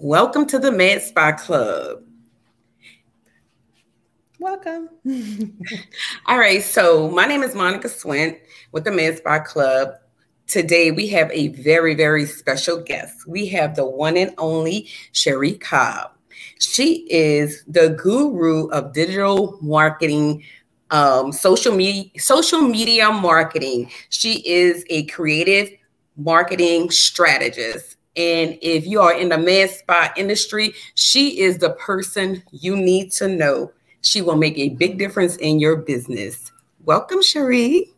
Welcome to the Med Spa Club. Welcome. All right, so my name is Monica Swint with the Med Spa Club. Today we have a very, very special guest. We have the one and only Cheri Cobb. She is the guru of digital marketing, um, social media, social media marketing. She is a creative marketing strategist. And if you are in the med spa industry, she is the person you need to know. She will make a big difference in your business. Welcome, Cheri.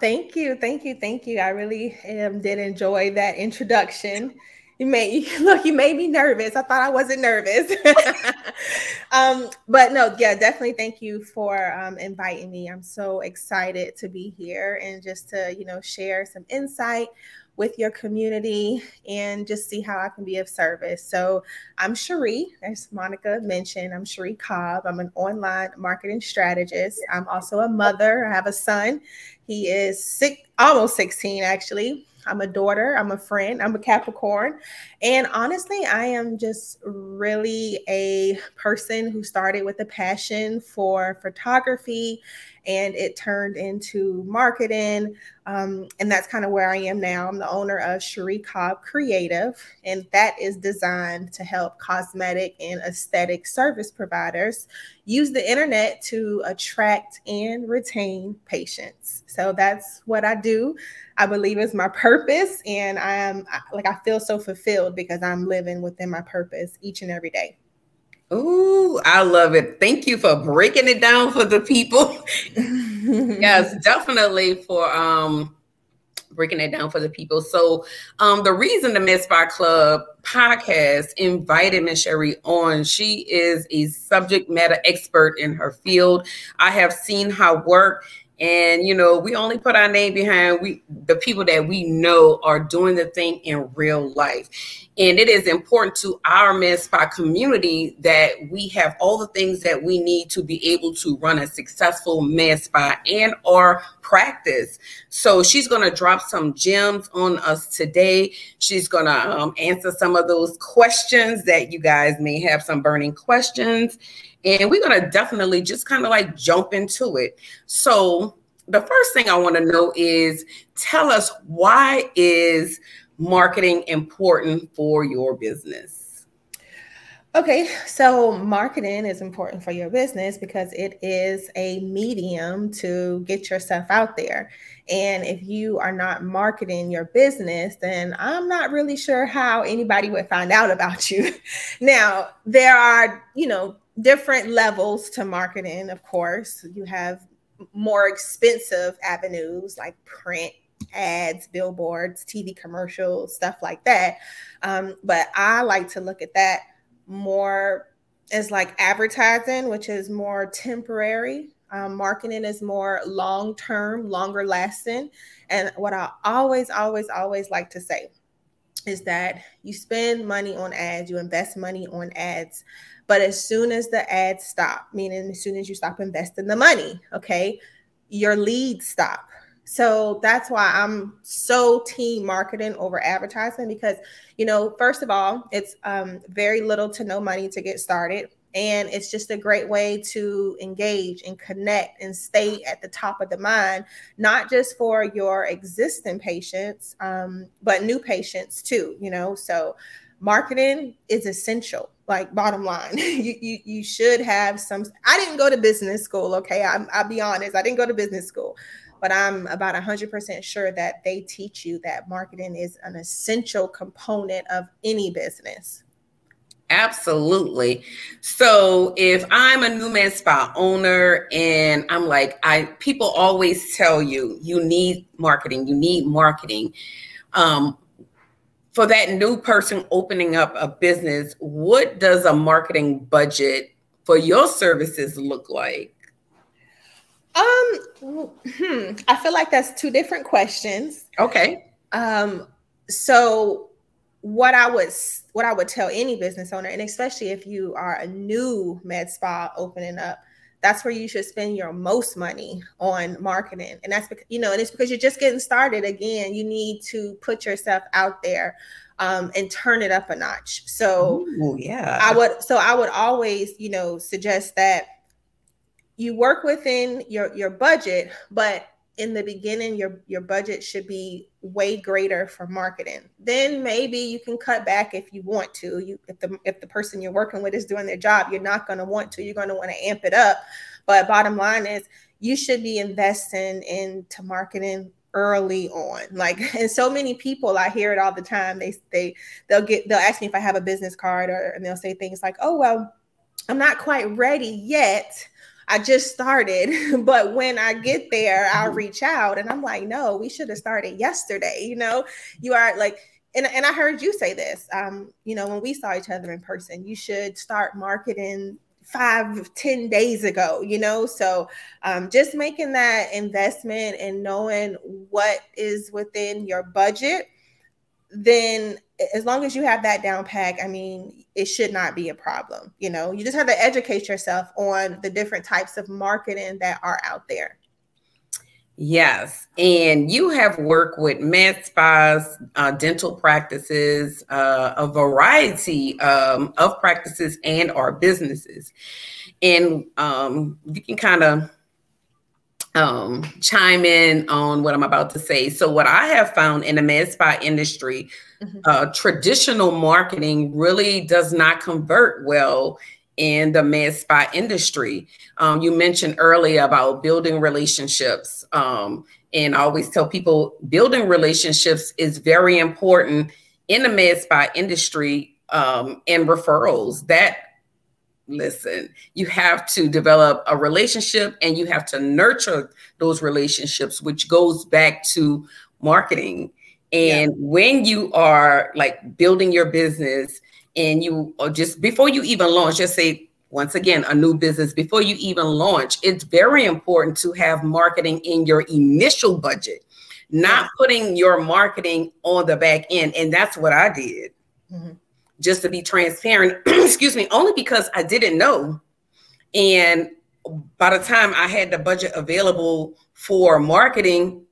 Thank you, thank you, thank you. I really did enjoy that introduction. You made look, you made me nervous. I thought I wasn't nervous. um, but no, yeah, definitely thank you for um, inviting me. I'm so excited to be here and just to, you know, share some insight with your community and just see how I can be of service. So I'm Cheri, as Monica mentioned, I'm Cheri Cobb. I'm an online marketing strategist. I'm also a mother. I have a son. He is six, almost 16 actually. I'm a daughter, I'm a friend, I'm a Capricorn. And honestly, I am just really a person who started with a passion for photography and it turned into marketing. Um, and that's kind of where I am now. I'm the owner of Cheri Cobb Creative, and that is designed to help cosmetic and aesthetic service providers use the internet to attract and retain patients. So that's what I do. I believe is my purpose, and I am like I feel so fulfilled because I'm living within my purpose each and every day. Ooh, I love it. Thank you for breaking it down for the people. yes, definitely for um breaking it down for the people. So um the reason the Med Spa Club podcast invited Miss Cheri on, she is a subject matter expert in her field. I have seen her work and you know we only put our name behind we the people that we know are doing the thing in real life. And it is important to our med spa community that we have all the things that we need to be able to run a successful med spa and our practice. So she's going to drop some gems on us today. She's going to um, answer some of those questions that you guys may have some burning questions and we're going to definitely just kind of like jump into it. So, the first thing I want to know is tell us why is marketing important for your business? Okay, so marketing is important for your business because it is a medium to get yourself out there. And if you are not marketing your business, then I'm not really sure how anybody would find out about you. now, there are, you know, different levels to marketing, of course. You have more expensive avenues like print ads, billboards, TV commercials, stuff like that. Um, but I like to look at that more as like advertising, which is more temporary. Um, marketing is more long term, longer lasting. And what I always, always, always like to say is that you spend money on ads, you invest money on ads. But as soon as the ads stop, meaning as soon as you stop investing the money, okay, your leads stop. So that's why I'm so team marketing over advertising because, you know, first of all, it's um, very little to no money to get started. And it's just a great way to engage and connect and stay at the top of the mind, not just for your existing patients, um, but new patients too, you know. So marketing is essential like bottom line. You, you you should have some i didn't go to business school okay? I'm, i'll be honest i didn't go to business school but i'm about 100% sure that they teach you that marketing is an essential component of any business Absolutely. So if I'm a new med spa owner and I'm like, I people always tell you you need marketing, you need marketing. Um, for that new person opening up a business, what does a marketing budget for your services look like? Um, hmm, I feel like that's two different questions. Okay. Um, so what I would what I would tell any business owner, and especially if you are a new med spa opening up, that's where you should spend your most money on marketing. And that's because, you know, and it's because you're just getting started. Again, you need to put yourself out there um, and turn it up a notch. So Ooh, yeah, I would, so I would always, you know, suggest that you work within your, your budget, but in the beginning your your budget should be way greater for marketing. Then maybe you can cut back if you want to. You if the if the person you're working with is doing their job you're not going to want to. You're going to want to amp it up. But bottom line is you should be investing into marketing early on. Like and so many people i hear it all the time. They they they'll get they'll ask me if i have a business card or and they'll say things like oh well i'm not quite ready yet I just started, but when I get there, I'll mm-hmm. reach out and I'm like, no, we should have started yesterday. You know, you are like, and, and I heard you say this, um, you know, when we saw each other in person, you should start marketing five, ten days ago, you know? So um, just making that investment and knowing what is within your budget, then as long as you have that down pack, I mean, it should not be a problem. You know, you just have to educate yourself on the different types of marketing that are out there. Yes, and you have worked with med spas, uh, dental practices, uh, a variety um, of practices and our businesses, and um, you can kind of um, chime in on what I'm about to say. So, what I have found in the med spa industry, mm-hmm. uh, traditional marketing really does not convert well in the med spa industry. Um, you mentioned earlier about building relationships. Um, and I always tell people building relationships is very important in the med spa industry um, and referrals. That listen, you have to develop a relationship and you have to nurture those relationships, which goes back to marketing. And yeah. when you are like building your business and you or just before you even launch, just say once again, a new business, before you even launch, it's very important to have marketing in your initial budget, not yeah. putting your marketing on the back end. And that's what I did. Mm-hmm just to be transparent, excuse me, only because I didn't know. And by the time I had the budget available for marketing,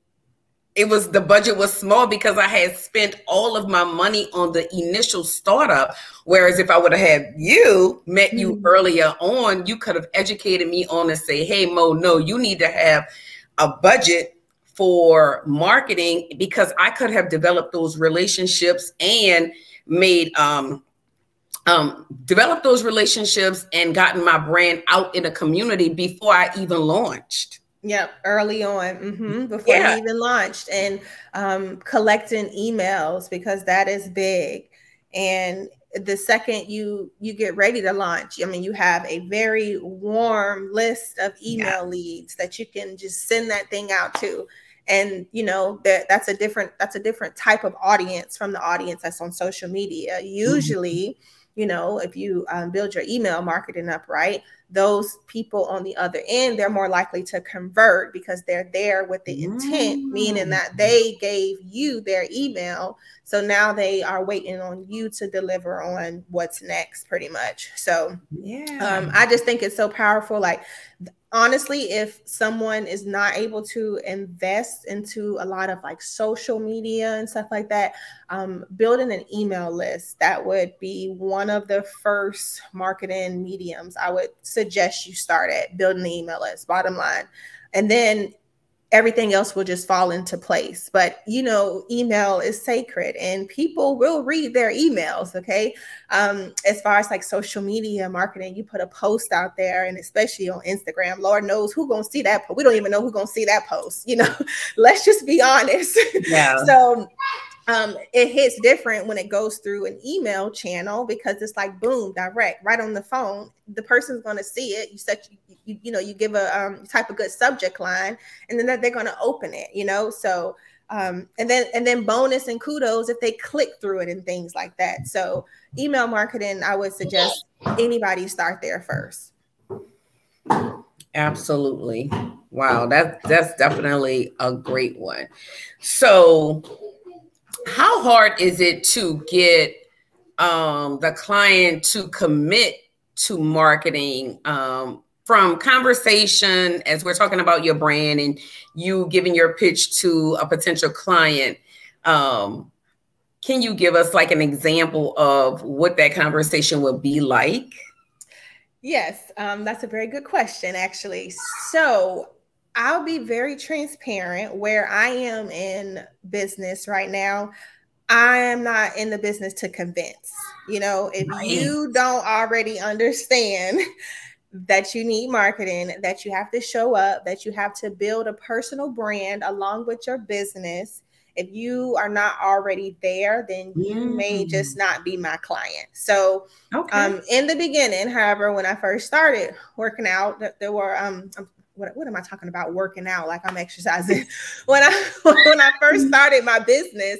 it was the budget was small because I had spent all of my money on the initial startup. Whereas if I would have had you met you mm-hmm. earlier on, you could have educated me on and say, hey Mo, no, you need to have a budget for marketing because I could have developed those relationships and made um um, developed those relationships and gotten my brand out in a community before I even launched. Yep, early on, mm-hmm, before yeah. you even launched, and um, collecting emails because that is big. And the second you you get ready to launch, I mean, you have a very warm list of email yeah. leads that you can just send that thing out to and you know that that's a different that's a different type of audience from the audience that's on social media mm-hmm. usually mm-hmm you know, if you um, build your email marketing up right, those people on the other end, they're more likely to convert because they're there with the intent, mm. meaning that they gave you their email. So now they are waiting on you to deliver on what's next, pretty much. So, yeah, um, I just think it's so powerful. Like, honestly, if someone is not able to invest into a lot of like social media and stuff like that, um, building an email list that would be one of the first marketing mediums I would suggest you start at building the email list. Bottom line, and then everything else will just fall into place. But you know, email is sacred and people will read their emails. Okay. Um, as far as like social media marketing, you put a post out there and especially on Instagram, Lord knows who gonna see that. But we don't even know who gonna see that post, you know. Let's just be honest. Yeah. so um, it hits different when it goes through an email channel because it's like boom, direct, right on the phone. The person's going to see it. You set, you, you know, you give a um, type of good subject line, and then they're going to open it. You know, so um, and then and then bonus and kudos if they click through it and things like that. So email marketing, I would suggest anybody start there first. Absolutely. Wow, that's that's definitely a great one. So how hard is it to get um, the client to commit to marketing um, from conversation as we're talking about your brand and you giving your pitch to a potential client um, can you give us like an example of what that conversation would be like? Yes um, that's a very good question actually. So i'll be very transparent where i am in business right now I am not in the business to convince. You know, if right. you don't already understand that you need marketing, that you have to show up, that you have to build a personal brand along with your business. If you are not already there, then you mm. may just not be my client. So, okay. um, in the beginning, however, when I first started working out, there were um, what, what am I talking about? Working out like I'm exercising. when I when I first started my business,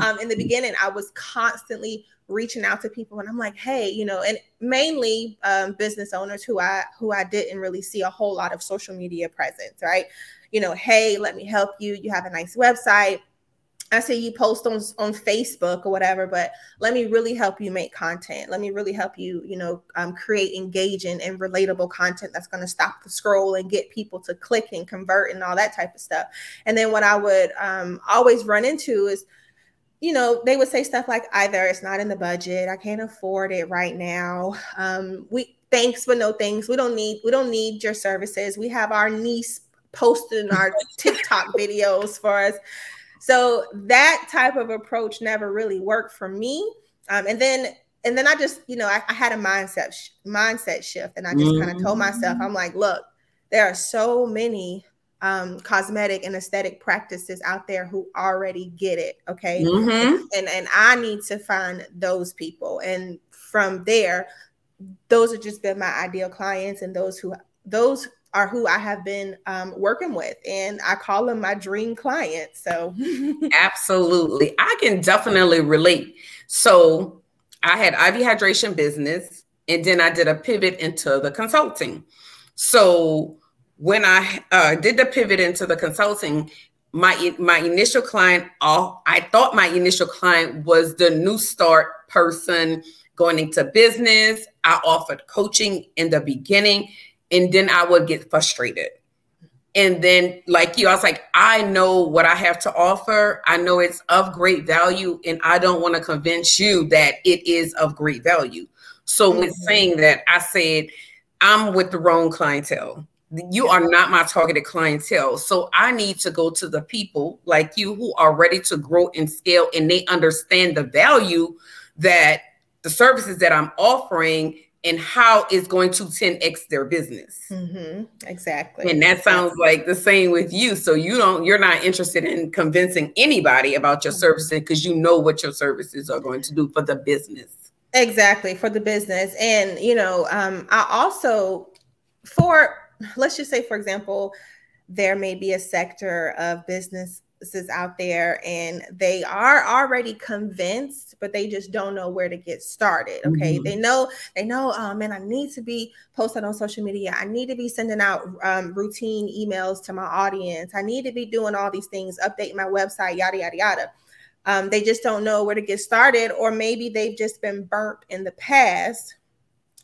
um, in the beginning, I was constantly reaching out to people and I'm like, hey, you know, and mainly um, business owners who I who I didn't really see a whole lot of social media presence, right? You know, hey, let me help you. You have a nice website. I say you post on on Facebook or whatever, but let me really help you make content. Let me really help you, you know, um, create engaging and relatable content that's going to stop the scroll and get people to click and convert and all that type of stuff. And then what I would um, always run into is you know, they would say stuff like either it's not in the budget, I can't afford it right now. Um, we thanks but no thanks. We don't need we don't need your services. We have our niece posting our TikTok videos for us. So that type of approach never really worked for me. Um, and then and then I just, you know, I, I had a mindset sh- mindset shift and I just mm-hmm. kind of told myself, I'm like, look, there are so many um, cosmetic and aesthetic practices out there who already get it. Okay. Mm-hmm. And, and I need to find those people. And from there, those have just been my ideal clients and those who those are who I have been um, working with, and I call them my dream clients. So, absolutely, I can definitely relate. So, I had IV hydration business, and then I did a pivot into the consulting. So, when I uh, did the pivot into the consulting, my my initial client, all I thought my initial client was the new start person going into business. I offered coaching in the beginning, and then I would get frustrated. And then, like you, I was like, I know what I have to offer. I know it's of great value, and I don't want to convince you that it is of great value. So, mm-hmm. with saying that, I said, I'm with the wrong clientele you are not my targeted clientele. So I need to go to the people like you who are ready to grow and scale and they understand the value that the services that I'm offering and how it's going to 10x their business. Mm-hmm. Exactly. And that sounds like the same with you. So you don't, you're not interested in convincing anybody about your mm-hmm. services because you know what your services are going to do for the business. Exactly for the business. And, you know, um, I also, for let's just say, for example, there may be a sector of businesses out there and they are already convinced but they just don't know where to get started okay? Mm-hmm. they know they know oh man i need to be posted on social media. I need to be sending out um, routine emails to my audience. I need to be doing all these things updating my website yada yada yada. Um, they just don't know where to get started or maybe they've just been burnt in the past.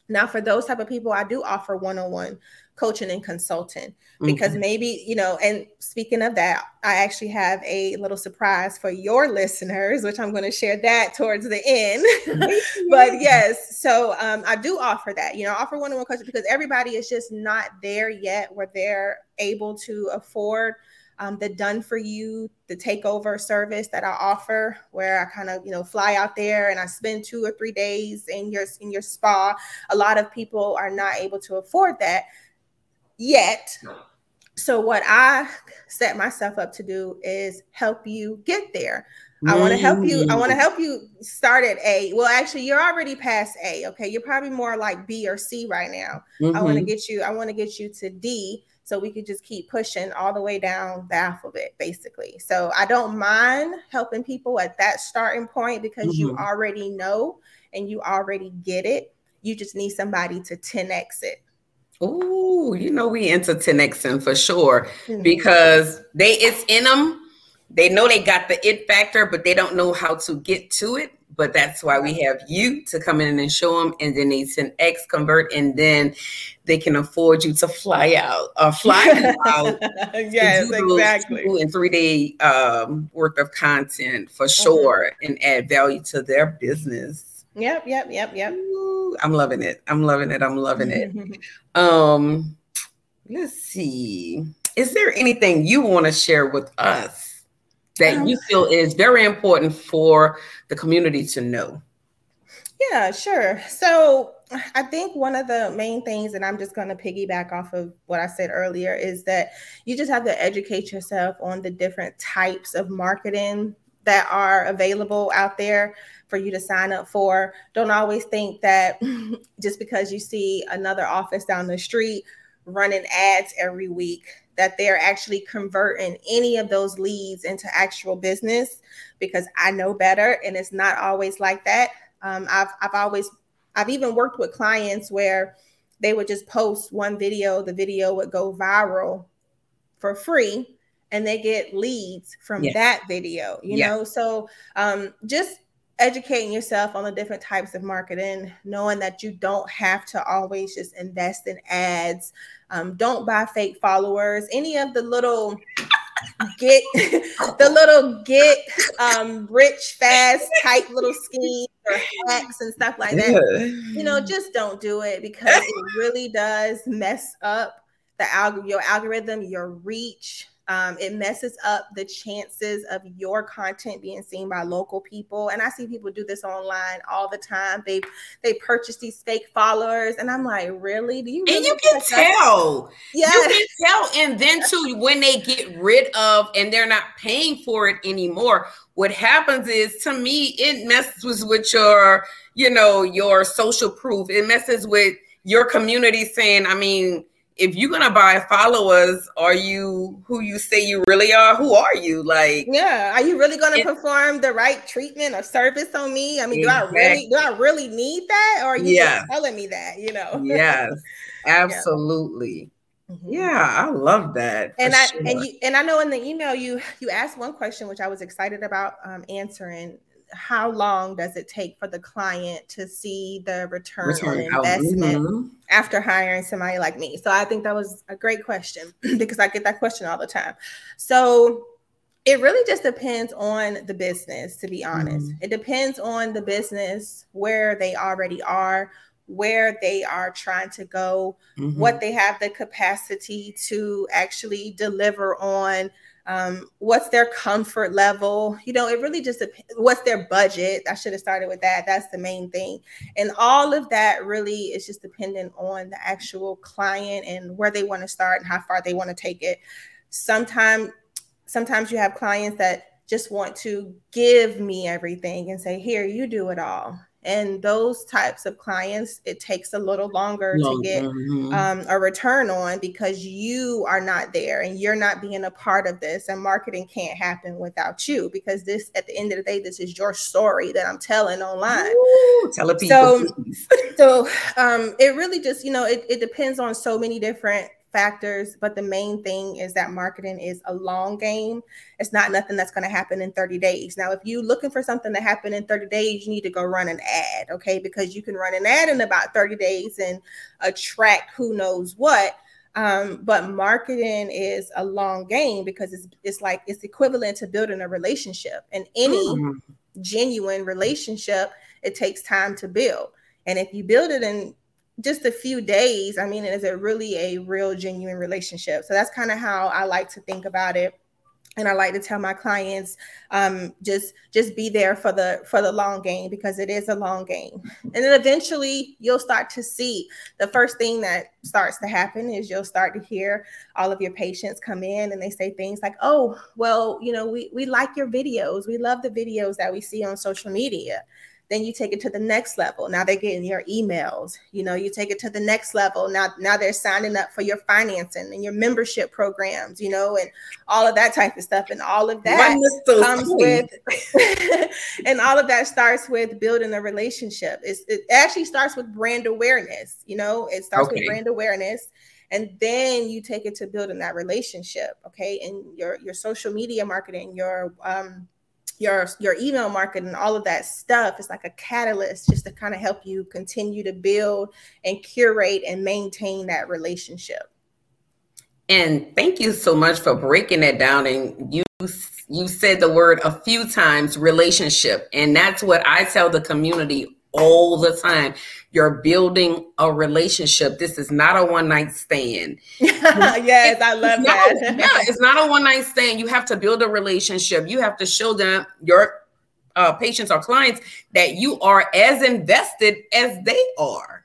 Now for those type of people i do offer one-on-one coaching and consulting because mm-hmm. maybe you know and speaking of that i actually have a little surprise for your listeners which i'm going to share that towards the end. But yes so um, i do offer that you know offer one-on-one coaching because everybody is just not there yet where they're able to afford um, the done for you the takeover service that i offer where i kind of you know fly out there and i spend two or three days in your in your spa. A lot of people are not able to afford that yet. So what I set myself up to do is help you get there. I want to help you. I want to help you start at A. Well, actually, you're already past A. Okay, you're probably more like B or C right now. Mm-hmm. I want to get you. I want to get you to D, so we could just keep pushing all the way down the alphabet, basically. So I don't mind helping people at that starting point because mm-hmm. you already know and you already get it. You just need somebody to 10x it. Oh, you know we into 10xing for sure mm-hmm. because they it's in them. They know they got the it factor, but they don't know how to get to it. but that's why we have you to come in and show them, and then they send X convert, and then they can afford you to fly out or fly out. yes, exactly. And three day um, worth of content for mm-hmm. sure, mm-hmm. and add value to their business. Yep, yep, yep, yep. Ooh, I'm loving it. I'm loving it. I'm loving it. um, let's see. Is there anything you want to share with us? that um, you feel is very important for the community to know? Yeah, sure. So I think one of the main things, and I'm just going to piggyback off of what I said earlier, is that you just have to educate yourself on the different types of marketing that are available out there for you to sign up for. Don't always think that just because you see another office down the street running ads every week that they're actually converting any of those leads into actual business because I know better and it's not always like that. Um, I've, I've always, I've even worked with clients where they would just post one video, the video would go viral for free and they get leads from yes. that video, you yes. know? So um, just educating yourself on the different types of marketing, knowing that you don't have to always just invest in ads. Um, don't buy fake followers. Any of the little get the little get um, rich fast type little schemes or hacks and stuff like that. Yeah. You know, just don't do it because it really does mess up the alg- your algorithm, your reach. Um, it messes up the chances of your content being seen by local people. And I see people do this online all the time. They they purchase these fake followers, and I'm like, really? Do you? Really and you can tell. Yeah, you can tell. And then too, when they get rid of and they're not paying for it anymore, what happens is, to me, it messes with your, you know, your social proof. It messes with your community saying, I mean if you're gonna buy followers, are you who you say you really are? Who are you? Like, yeah, are you really gonna perform the right treatment or service on me? I mean, exactly. do I really do I really need that, or are you yeah. just telling me that? You know? Yes, absolutely. yeah. Mm-hmm. yeah, I love that. And I sure. and you and I know in the email you you asked one question which I was excited about um, answering how long does it take for the client to see the return, return on investment mm-hmm. after hiring somebody like me? So I think that was a great question because I get that question all the time. So it really just depends on the business, to be honest. Mm-hmm. It depends on the business, where they already are, where they are trying to go, mm-hmm. what they have the capacity to actually deliver on um, what's their comfort level? You know it really just what's their budget? I should have started with that. That's the main thing. And all of that really is just dependent on the actual client and where they want to start and how far they want to take it. Sometimes sometimes you have clients that just want to give me everything and say here you do it all and those types of clients it takes a little longer, to get mm-hmm. um, a return on because you are not there and you're not being a part of this and marketing can't happen without you because this at the end of the day this is your story that i'm telling online Ooh, tell people so, so um, it really just you know it, it depends on so many different factors, but the main thing is that marketing is a long game. It's not nothing that's going to happen in 30 days. Now, if you're looking for something to happen in 30 days, you need to go run an ad, okay? Because you can run an ad in about 30 days and attract who knows what. Um, but marketing is a long game because it's it's like it's equivalent to building a relationship, and any mm. genuine relationship it takes time to build. And if you build it in just a few days, I mean, is it really a real genuine relationship? So that's kind of how I like to think about it. And I like to tell my clients, um, just just be there for the for the long game because it is a long game. And then eventually you'll start to see the first thing that starts to happen is you'll start to hear all of your patients come in and they say things like, "Oh, well, you know, we we like your videos. We love the videos that we see on social media." Then you take it to the next level. Now they're getting your emails you know you take it to the next level. Now now they're signing up for your financing and your membership programs you know and all of that type of stuff. And all of that comes with and all of that starts with building a relationship. It's, it actually starts with brand awareness you know it starts okay. with brand awareness. And then you take it to building that relationship okay? And your your social media marketing your um your your email marketing all of that stuff is like a catalyst just to kind of help you continue to build and curate and maintain that relationship. And thank you so much for breaking that down and you you said the word a few times relationship. And that's what i tell the community all the time. You're building a relationship. This is not a one night stand. Yes i love it's that. not, yeah it's not a one night stand. You have to build a relationship. You have to show them your uh, patients or clients that you are as invested as they are.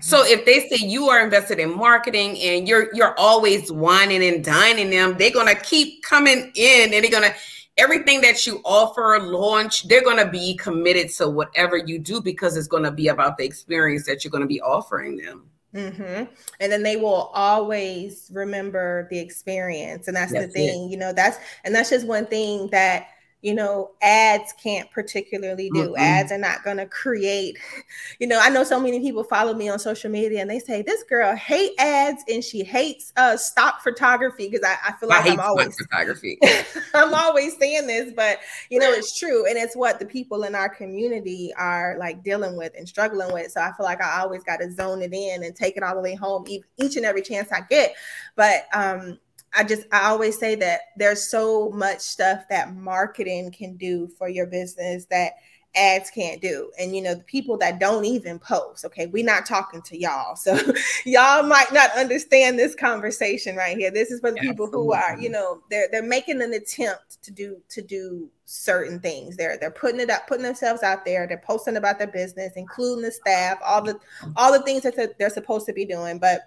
So if they say you are invested in marketing and you're you're always wining and dining them, they're gonna keep coming in and they're gonna everything that you offer, launch, they're gonna be committed to whatever you do because it's gonna be about the experience that you're gonna be offering them. Mm-hmm. And then they will always remember the experience, and that's, that's the thing, it. you know. That's and that's just one thing that you know, ads can't particularly do. Mm-hmm. Ads are not going to create, you know, I know so many people follow me on social media and they say, this girl hate ads and she hates uh, stock photography because I, I, feel like I am always photography. I'm always saying this, but you know, it's true. And it's what the people in our community are like dealing with and struggling with. So I feel like I always got to zone it in and take it all the way home each and every chance I get. But um, I just I always say that there's so much stuff that marketing can do for your business that ads can't do. And you know, the people that don't even post, okay, we're not talking to y'all. So y'all might not understand this conversation right here. This is for the people who are, you know, they're they're making an attempt to do to do certain things. They're they're putting it up, putting themselves out there, they're posting about their business, including the staff, all the all the things that they're supposed to be doing. But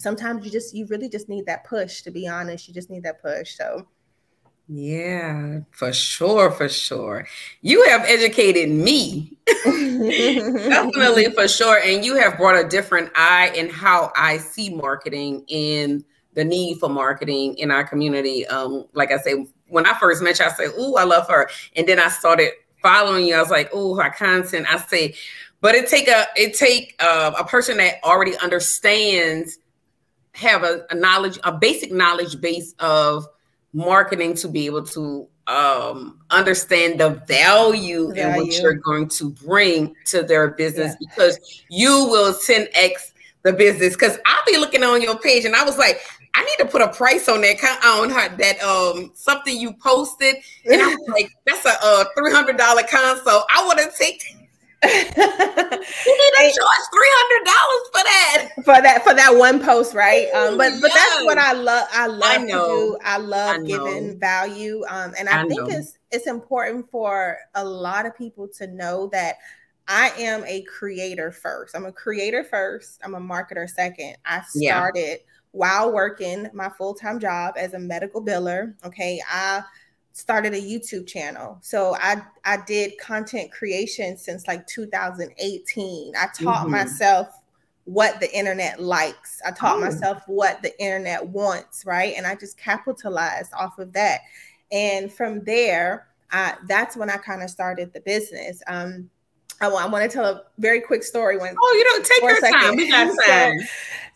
sometimes you just you really just need that push to be honest you just need that push so. Yeah for sure for sure. You have educated me. Definitely for sure and you have brought a different eye in how i see marketing in the need for marketing in our community. Um like i say when i first met you i said oh i love her and then i started following you. I was like oh her content i say but it take a it take uh, a person that already understands have a, a knowledge, a basic knowledge base of marketing to be able to um, understand the value, value, in what you're going to bring to their business yeah. because you will 10x the business. Because I'll be looking on your page and I was like, I need to put a price on that on her that um something you posted, and I was like, that's a uh, three hundred dollar console. I want to take you need to charge three hundred dollars for that. For that for that one post, right? Um, but but that's what I love. I love I to do. I love I giving value. Um, and I, I think know. it's it's important for a lot of people to know that I am a creator first. I'm a creator first. I'm a marketer second. I started yeah. while working my full time job as a medical biller. Okay, I started a YouTube channel. So I I did content creation since like 2018. I taught mm-hmm. myself what the internet likes. I taught oh. myself what the internet wants, right? And I just capitalized off of that. And from there, I, that's when I kind of started the business. Um, I, I want to tell a very quick story. When oh, you don't take your time. We got time.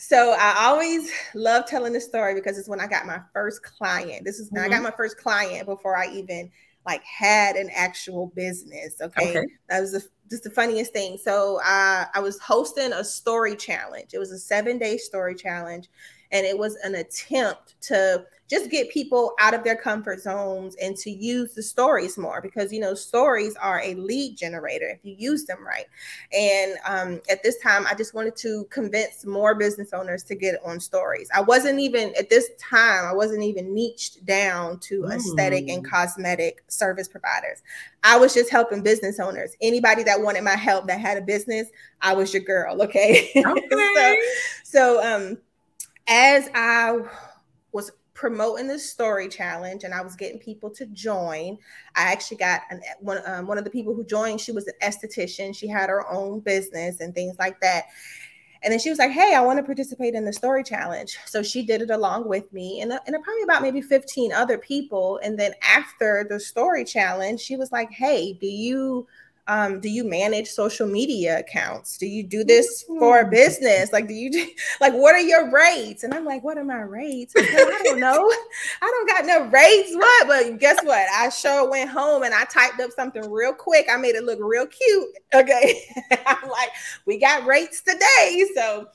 So, I always love telling the story because it's when I got my first client. This is mm-hmm. I got mm-hmm. my first client before I even like had an actual business. Okay, okay. that was the, just the funniest thing. So I I was hosting a story challenge. It was a seven day story challenge, and it was an attempt to just get people out of their comfort zones and to use the stories more because you know stories are a lead generator if you use them right. And um, at this time i just wanted to convince more business owners to get on stories. I wasn't even at this time i wasn't even niched down to mm. aesthetic and cosmetic service providers. I was just helping business owners. Anybody that wanted my help that had a business i was your girl okay, okay. so so um as i was promoting the story challenge and I was getting people to join. I actually got an, one, um, one of the people who joined, she was an esthetician. She had her own business and things like that. And then she was like, Hey, I want to participate in the story challenge. So she did it along with me and, and probably about maybe 15 other people. And then after the story challenge, she was like, Hey, do you um, do you manage social media accounts? Do you do this for a business? Like, do you do, like what are your rates? And I'm like, what are my rates? I don't know. I don't got no rates. What? But guess what? I sure went home and I typed up something real quick. I made it look real cute. Okay. I'm like, we got rates today. So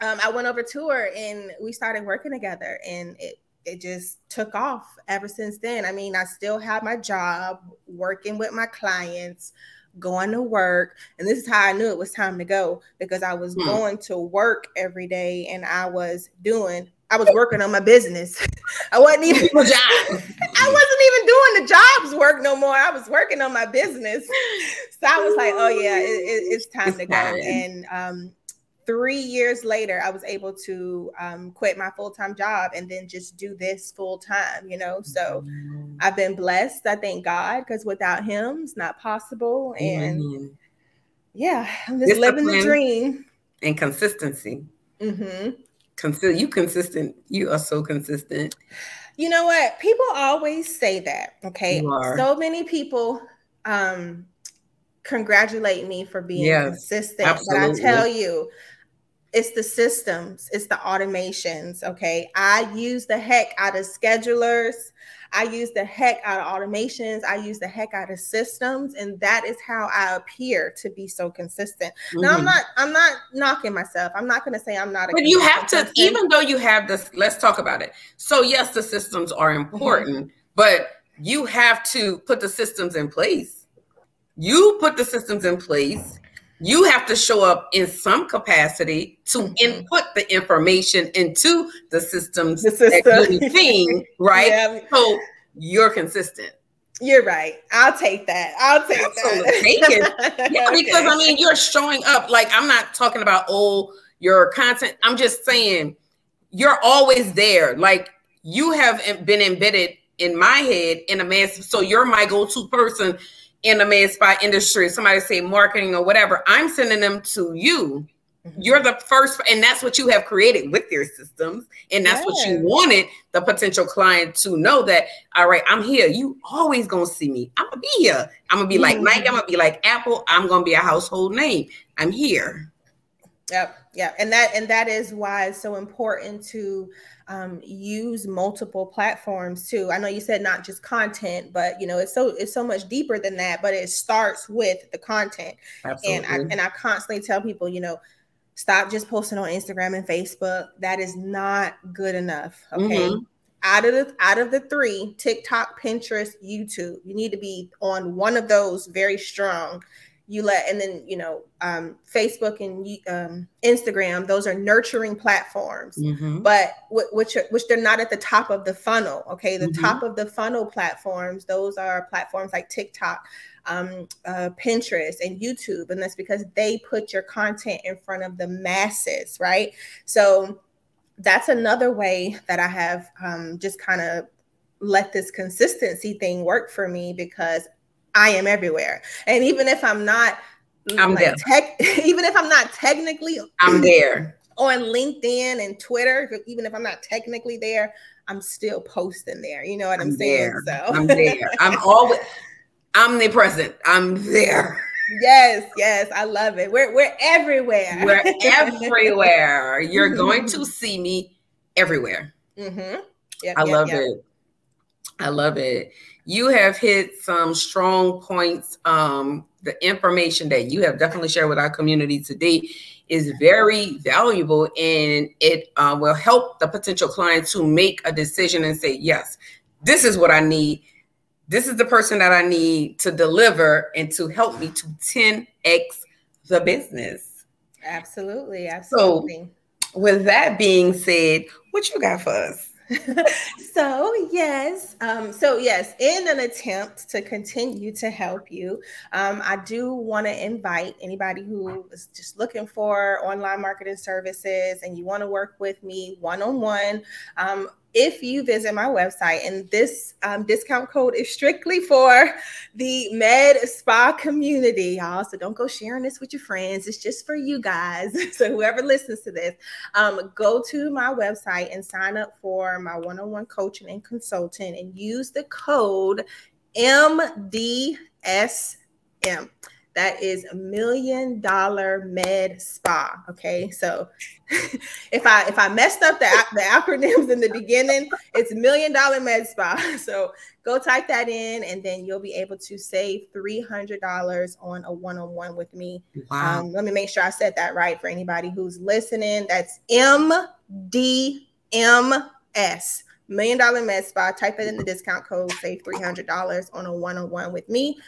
um, I went over to her and we started working together and it it just took off ever since then. I mean, I still have my job working with my clients, going to work. And this is how I knew it was time to go because I was hmm. going to work every day and I was doing I was working on my business. I wasn't even job. I wasn't even doing the jobs work no more. I was working on my business. So I was like, oh yeah, it, it, it's time to go. And um, three years later, I was able to um, quit my full time job and then just do this full time, you know. So mm-hmm. I've been blessed. I thank God because without Him, it's not possible. And mm-hmm. yeah, I'm just Discipline living the dream. And consistency. Mm-hmm. Consi- you consistent. You are so consistent. You know what? People always say that. Okay. So many people um congratulate me for being yes, consistent. Absolutely. But I tell you, it's the systems, it's the automations. Okay. I use the heck out of schedulers. I use the heck out of automations. I use the heck out of systems, and that is how I appear to be so consistent. Mm-hmm. Now, I'm mm-hmm. not. I'm not knocking myself. I'm not going to say I'm not. but you have to, person. even though you have this. Let's talk about it. So yes, the systems are important, mm-hmm. but you have to put the systems in place. You put the systems in place you have to show up in some capacity to mm-hmm. input the information into the systems the system. that you're seeing, right? Yeah. So you're consistent. You're right. I'll take that. I'll take Absolutely. that. Take it. Yeah, okay. because I mean, you're showing up. Like I'm not talking about oh your content. I'm just saying you're always there. Like you have been embedded in my head in a mass. So you're my go-to person in the med spa industry, somebody say marketing or whatever, I'm sending them to you. Mm-hmm. You're the first, and that's what you have created with your systems. And that's yes. what you wanted the potential client to know that, all right, I'm here. You always gonna see me. I'm gonna be here. I'm gonna be mm-hmm. like Nike, I'm gonna be like Apple, I'm gonna be a household name. I'm here. Yep. Yeah. And that and that is why it's so important to um, use multiple platforms too. I know you said not just content, but you know it's so it's so much deeper than that. But it starts with the content, Absolutely. and I and I constantly tell people, you know, stop just posting on Instagram and Facebook. That is not good enough. Okay. Mm-hmm. Out of the out of the three, TikTok, Pinterest, YouTube, you need to be on one of those very strong you let and then you know um, facebook and um, instagram those are nurturing platforms mm-hmm. but w- which are, which they're not at the top of the funnel okay the mm-hmm. top of the funnel platforms those are platforms like tiktok um, uh, pinterest and youtube and that's because they put your content in front of the masses right so that's another way that i have um, just kind of let this consistency thing work for me because I am everywhere. And even if I'm not I'm like, there. Tech, even if I'm not technically I'm there on LinkedIn and Twitter, even if I'm not technically there, I'm still posting there. You know what I'm, I'm saying? There. So I'm there. I'm always omnipresent. I'm there. Yes, yes, I love it. We're we're everywhere. We're everywhere. You're mm-hmm. going to see me everywhere. Mm-hmm. Yep, I yep, love yep. it. I love it you have hit some strong points. Um, the information that you have definitely shared with our community today is very valuable and it uh, will help the potential clients to make a decision and say, yes, this is what I need. This is the person that I need to deliver and to help me to 10x the business. Absolutely. Absolutely. So, with that being said, what you got for us? so yes um, so yes in an attempt to continue to help you um, i do want to invite anybody who is just looking for online marketing services and you want to work with me one-on-one um, if you visit my website, and this um, discount code is strictly for the med spa community, y'all. So don't go sharing this with your friends. It's just for you guys. So whoever listens to this, um, go to my website and sign up for my one-on-one coaching and consulting, and use the code MDS M. That is a million dollar med spa. Okay, so if I if I messed up the the acronyms in the beginning, it's million dollar med spa. So go type that in, and then you'll be able to save three hundred dollars on a one on one with me. Wow. Um, let me make sure I said that right for anybody who's listening. That's M D M S million dollar med spa. Type it in the discount code, save three hundred dollars on a one on one with me.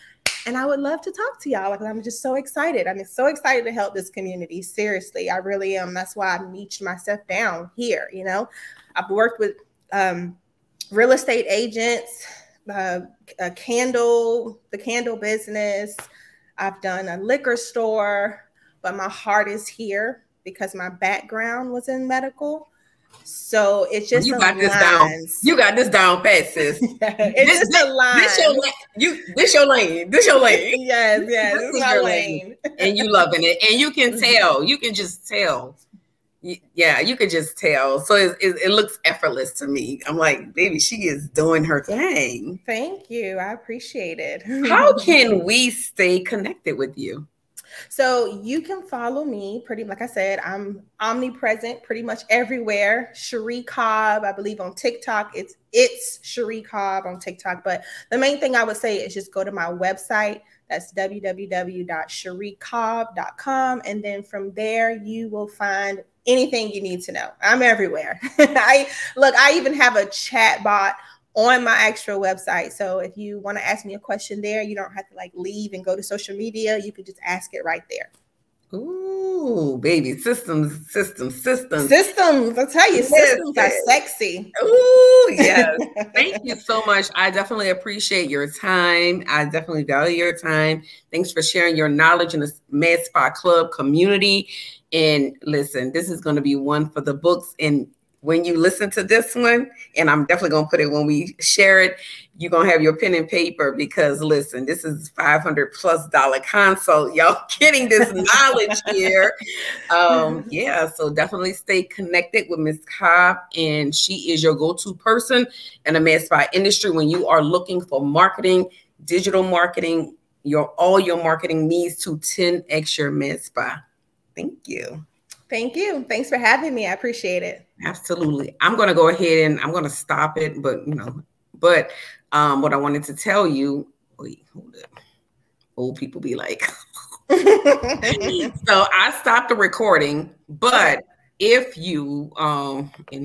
And I would love to talk to y'all because I'm just so excited. I'm so excited to help this community. Seriously, I really am. That's why I niched myself down here. You know, I've worked with um, real estate agents, uh, a candle, the candle business. I've done a liquor store, but my heart is here because my background was in medical. So it's just you got this down. You got this down pat, sis. yeah, it's this, just a line. This your you this your lane. This your lane. yes, yes, this, is my lane. lane. and you loving it, and you can mm-hmm. tell. You can just tell. Yeah, you could just tell. So it, it, it looks effortless to me. I'm like, baby, she is doing her thing. Thank you. I appreciate it. How can we stay connected with you? So you can follow me pretty like I said, I'm omnipresent pretty much everywhere. Cheri Cobb, I believe on TikTok. It's it's Cheri Cobb on TikTok. But the main thing I would say is just go to my website. That's www.chericobb.com. And then from there you will find anything you need to know. I'm everywhere. I look, I even have a chat bot on my actual website. So if you want to ask me a question there, you don't have to like leave and go to social media. You can just ask it right there. Ooh, baby, systems, systems, systems. Systems. I tell you, systems are sexy. Ooh, yes. Thank you so much. I definitely appreciate your time. I definitely value your time. Thanks for sharing your knowledge in the Med Spa Club community. And listen, this is going to be one for the books. And when you listen to this one, and I'm definitely gonna put it when we share it, you're gonna have your pen and paper because listen, this is 500 plus dollar consult. Y'all getting this knowledge here. Um, yeah, so definitely stay connected with Miss Cobb, and she is your go-to person in the med spa industry when you are looking for marketing, digital marketing, your all your marketing needs to 10x your med spa. Thank you. Thank you. Thanks for having me. I appreciate it. Absolutely. I'm going to go ahead and I'm going to stop it, but you know, but um, what I wanted to tell you, wait, hold up. Old people be like, so I stopped the recording, but if you um